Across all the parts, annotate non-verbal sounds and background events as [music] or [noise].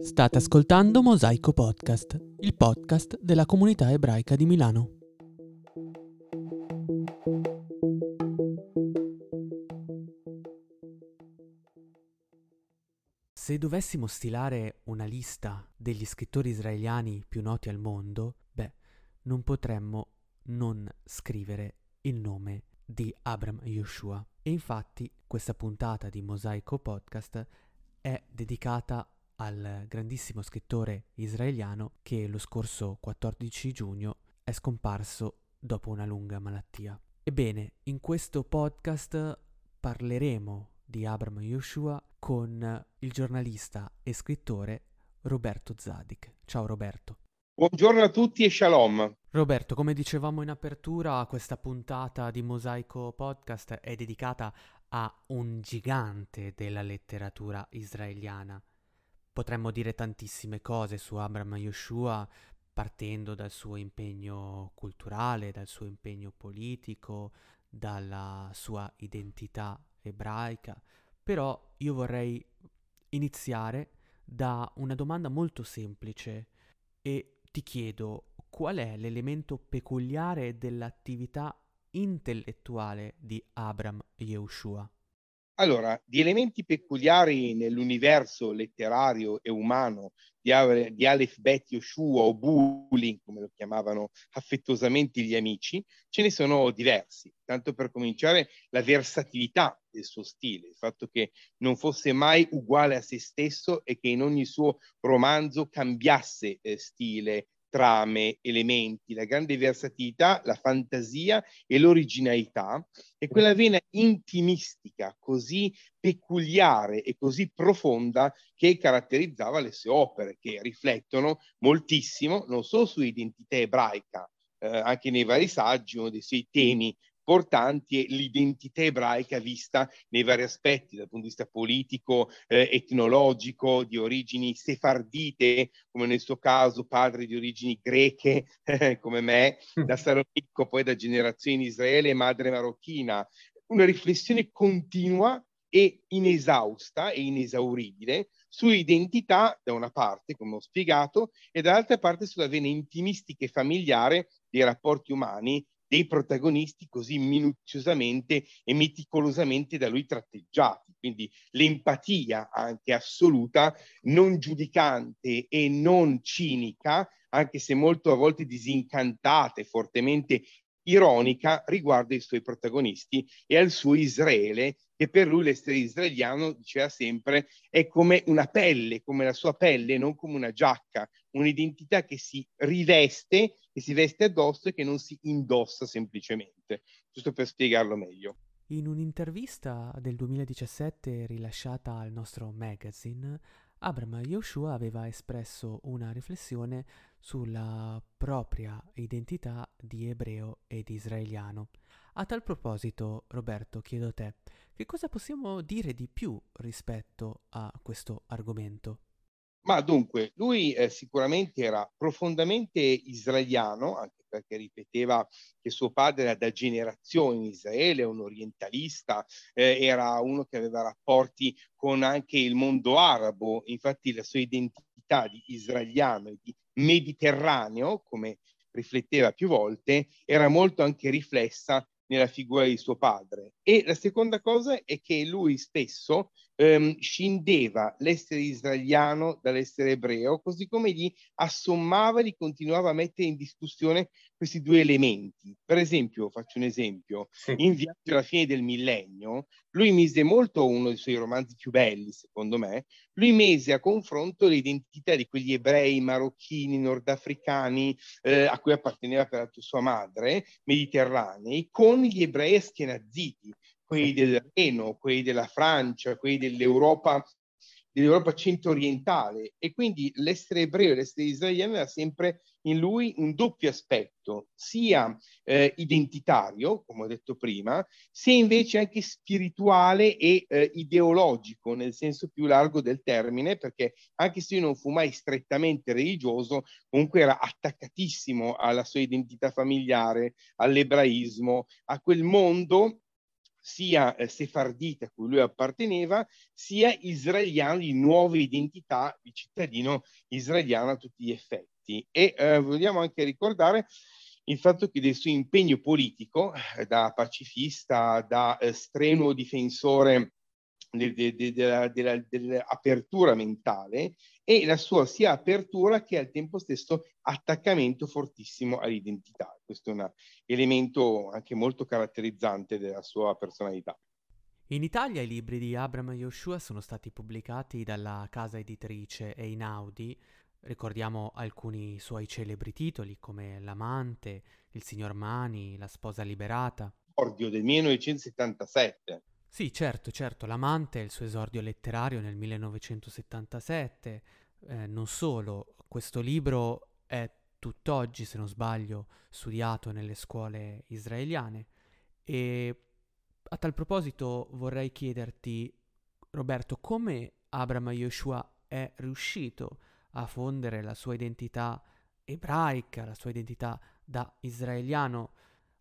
State ascoltando Mosaico Podcast, il podcast della comunità ebraica di Milano. Se dovessimo stilare una lista degli scrittori israeliani più noti al mondo, beh, non potremmo non scrivere il nome di Abram Yoshua. E infatti questa puntata di Mosaico Podcast è dedicata al grandissimo scrittore israeliano che lo scorso 14 giugno è scomparso dopo una lunga malattia. Ebbene, in questo podcast parleremo di Abram Yoshua con il giornalista e scrittore Roberto Zadig. Ciao Roberto. Buongiorno a tutti e shalom. Roberto, come dicevamo in apertura, questa puntata di Mosaico Podcast è dedicata a un gigante della letteratura israeliana. Potremmo dire tantissime cose su Abram Yoshua, partendo dal suo impegno culturale, dal suo impegno politico, dalla sua identità ebraica, però io vorrei iniziare da una domanda molto semplice e ti chiedo qual è l'elemento peculiare dell'attività intellettuale di Abram Yehoshua? Allora, di elementi peculiari nell'universo letterario e umano di, di Aleph Bet Yoshua o Bullying, come lo chiamavano affettuosamente gli amici, ce ne sono diversi. Tanto per cominciare, la versatilità del suo stile, il fatto che non fosse mai uguale a se stesso e che in ogni suo romanzo cambiasse eh, stile, trame, elementi, la grande versatilità, la fantasia e l'originalità. E quella vena intimistica così peculiare e così profonda che caratterizzava le sue opere, che riflettono moltissimo non solo sull'identità ebraica, eh, anche nei vari saggi, uno dei suoi temi importanti è l'identità ebraica vista nei vari aspetti, dal punto di vista politico, eh, etnologico, di origini sefardite, come nel suo caso, padre di origini greche, [laughs] come me, mm. da Salonico, poi da generazioni in Israele madre marocchina. Una riflessione continua e inesausta e inesauribile sull'identità da una parte, come ho spiegato, e dall'altra parte sulla vena intimistica e familiare dei rapporti umani dei protagonisti così minuziosamente e meticolosamente da lui tratteggiati. Quindi l'empatia anche assoluta, non giudicante e non cinica, anche se molto a volte disincantata e fortemente ironica riguardo ai suoi protagonisti e al suo Israele, che per lui l'essere israeliano, diceva sempre, è come una pelle, come la sua pelle, non come una giacca, un'identità che si riveste, che si veste addosso e che non si indossa semplicemente, giusto per spiegarlo meglio. In un'intervista del 2017 rilasciata al nostro magazine, Abram Yoshua aveva espresso una riflessione sulla propria identità di ebreo e di israeliano. A tal proposito, Roberto, chiedo a te, che cosa possiamo dire di più rispetto a questo argomento? Ma dunque, lui eh, sicuramente era profondamente israeliano, anche perché ripeteva che suo padre era da generazioni in Israele, un orientalista, eh, era uno che aveva rapporti con anche il mondo arabo, infatti la sua identità di israeliano e di mediterraneo, come rifletteva più volte, era molto anche riflessa nella figura di suo padre. E la seconda cosa è che lui stesso ehm, scindeva l'essere israeliano dall'essere ebreo, così come gli assommava e gli continuava a mettere in discussione questi due elementi. Per esempio, faccio un esempio, sì. in Viaggio alla fine del millennio, lui mise molto uno dei suoi romanzi più belli, secondo me, lui mise a confronto l'identità di quegli ebrei marocchini, nordafricani, eh, a cui apparteneva peraltro sua madre, mediterranei, con gli ebrei aschenaziti, quelli del Reno, quelli della Francia, quelli dell'Europa dell'Europa centro-orientale. E quindi l'essere ebreo e l'essere israeliano era sempre in lui un doppio aspetto, sia eh, identitario, come ho detto prima, sia invece anche spirituale e eh, ideologico nel senso più largo del termine, perché anche se non fu mai strettamente religioso, comunque era attaccatissimo alla sua identità familiare, all'ebraismo, a quel mondo sia eh, sefardita a cui lui apparteneva, sia israeliano di nuova identità di cittadino israeliano a tutti gli effetti. E eh, vogliamo anche ricordare il fatto che del suo impegno politico eh, da pacifista, da eh, strenuo difensore della, della, dell'apertura mentale e la sua sia apertura che al tempo stesso attaccamento fortissimo all'identità. Questo è un elemento anche molto caratterizzante della sua personalità. In Italia i libri di Abram Yoshua sono stati pubblicati dalla casa editrice Einaudi Ricordiamo alcuni suoi celebri titoli come L'amante, Il signor Mani, La sposa liberata. Esordio del 1977. Sì, certo, certo, L'amante è il suo esordio letterario nel 1977. Eh, non solo, questo libro è tutt'oggi, se non sbaglio, studiato nelle scuole israeliane. E a tal proposito vorrei chiederti, Roberto, come Abraham Yoshua è riuscito a fondere la sua identità ebraica, la sua identità da israeliano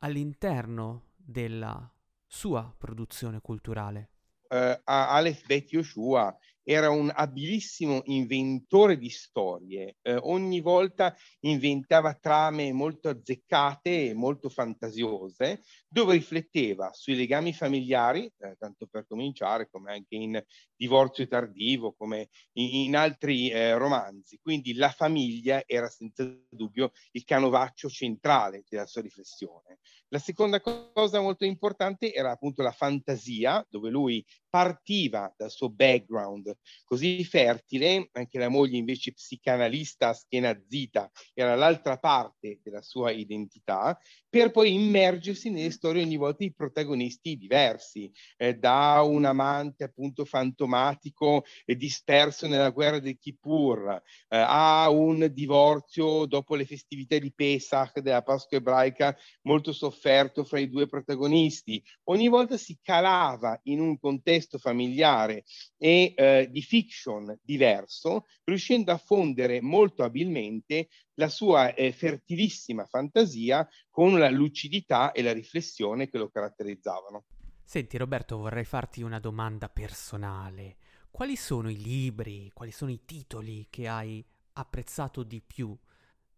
all'interno della sua produzione culturale. Uh, Aleph Bet Yoshua era un abilissimo inventore di storie, eh, ogni volta inventava trame molto azzeccate e molto fantasiose, dove rifletteva sui legami familiari, eh, tanto per cominciare, come anche in Divorzio tardivo, come in, in altri eh, romanzi. Quindi la famiglia era senza dubbio il canovaccio centrale della sua riflessione. La seconda cosa molto importante era appunto la fantasia, dove lui partiva dal suo background così fertile, anche la moglie invece psicanalista schiena-zita era l'altra parte della sua identità, per poi immergersi nelle storie ogni volta di protagonisti diversi, eh, da un amante appunto fantomatico e disperso nella guerra del Kippur, eh, a un divorzio dopo le festività di Pesach, della Pasqua ebraica, molto sofferto fra i due protagonisti. Ogni volta si calava in un contesto familiare e eh, di fiction diverso, riuscendo a fondere molto abilmente la sua eh, fertilissima fantasia con la lucidità e la riflessione che lo caratterizzavano. Senti Roberto, vorrei farti una domanda personale. Quali sono i libri, quali sono i titoli che hai apprezzato di più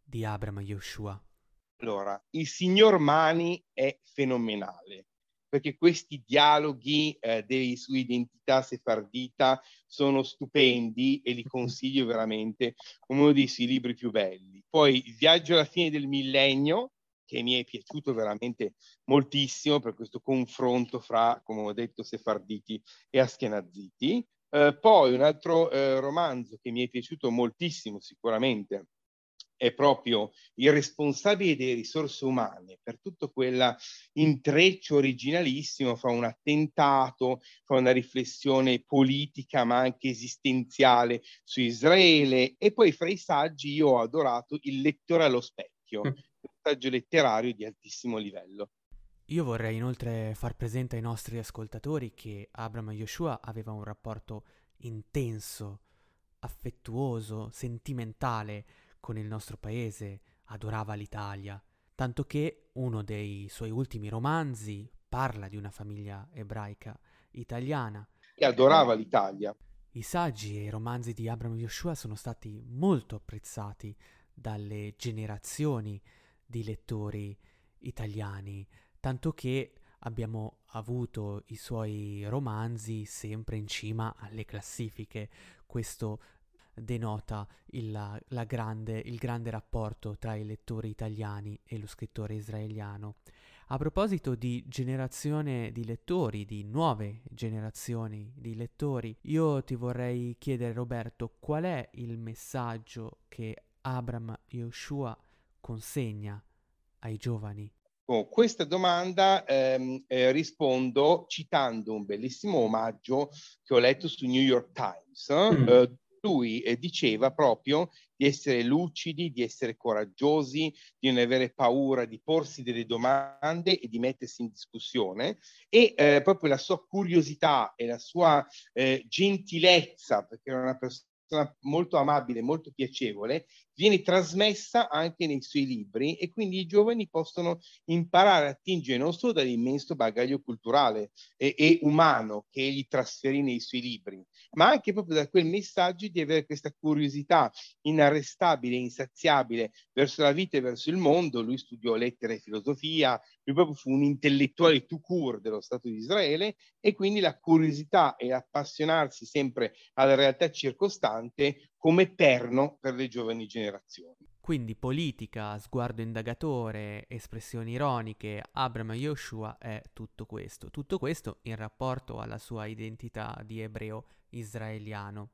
di Abraham Yoshua? Allora, il signor Mani è fenomenale perché questi dialoghi eh, su identità sefardita sono stupendi e li consiglio veramente come uno dei suoi libri più belli. Poi Il viaggio alla fine del millennio, che mi è piaciuto veramente moltissimo per questo confronto fra, come ho detto, sefarditi e aschenaziti. Eh, poi un altro eh, romanzo che mi è piaciuto moltissimo sicuramente è proprio il responsabile delle risorse umane per tutto quell'intreccio originalissimo fra un attentato, fra una riflessione politica ma anche esistenziale su Israele e poi fra i saggi io ho adorato Il lettore allo specchio, mm. un saggio letterario di altissimo livello. Io vorrei inoltre far presente ai nostri ascoltatori che Abraham Yoshua aveva un rapporto intenso, affettuoso, sentimentale con il nostro paese, adorava l'Italia, tanto che uno dei suoi ultimi romanzi parla di una famiglia ebraica italiana. E adorava l'Italia. I saggi e i romanzi di Abraham Yoshua sono stati molto apprezzati dalle generazioni di lettori italiani, tanto che abbiamo avuto i suoi romanzi sempre in cima alle classifiche. Questo denota il, la grande, il grande rapporto tra i lettori italiani e lo scrittore israeliano. A proposito di generazione di lettori, di nuove generazioni di lettori, io ti vorrei chiedere Roberto qual è il messaggio che Abram Yoshua consegna ai giovani? Con questa domanda ehm, eh, rispondo citando un bellissimo omaggio che ho letto su New York Times, mm. eh, lui diceva proprio di essere lucidi, di essere coraggiosi, di non avere paura, di porsi delle domande e di mettersi in discussione. E eh, proprio la sua curiosità e la sua eh, gentilezza, perché era una persona molto amabile, molto piacevole, viene trasmessa anche nei suoi libri e quindi i giovani possono imparare a attingere non solo dall'immenso bagaglio culturale e, e umano che egli trasferì nei suoi libri, ma anche proprio da quel messaggio di avere questa curiosità inarrestabile, insaziabile verso la vita e verso il mondo. Lui studiò lettere e filosofia, lui proprio fu un intellettuale tout court dello Stato di Israele e quindi la curiosità e appassionarsi sempre alla realtà circostante come perno per le giovani generazioni. Quindi politica, sguardo indagatore, espressioni ironiche, Abram Yoshua è tutto questo. Tutto questo in rapporto alla sua identità di ebreo israeliano.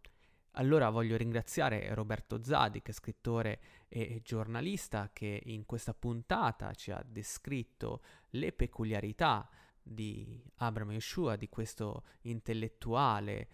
Allora voglio ringraziare Roberto Zadig, scrittore e giornalista, che in questa puntata ci ha descritto le peculiarità di Abram Yoshua, di questo intellettuale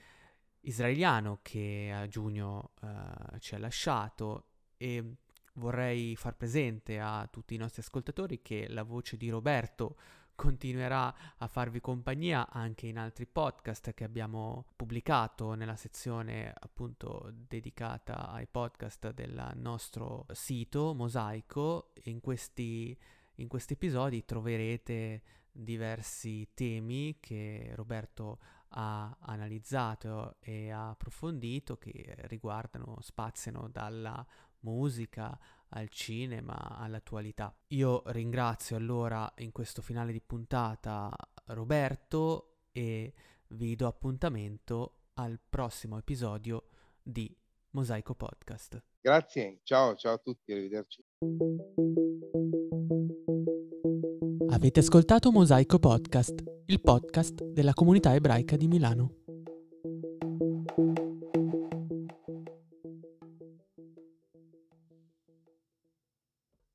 israeliano che a giugno uh, ci ha lasciato e vorrei far presente a tutti i nostri ascoltatori che la voce di Roberto continuerà a farvi compagnia anche in altri podcast che abbiamo pubblicato nella sezione appunto dedicata ai podcast del nostro sito Mosaico. In questi, in questi episodi troverete diversi temi che Roberto ha analizzato e ha approfondito che riguardano, spaziano dalla musica al cinema, all'attualità. Io ringrazio allora in questo finale di puntata Roberto e vi do appuntamento al prossimo episodio di Mosaico Podcast. Grazie, ciao, ciao a tutti, arrivederci. Avete ascoltato Mosaico Podcast, il podcast della comunità ebraica di Milano.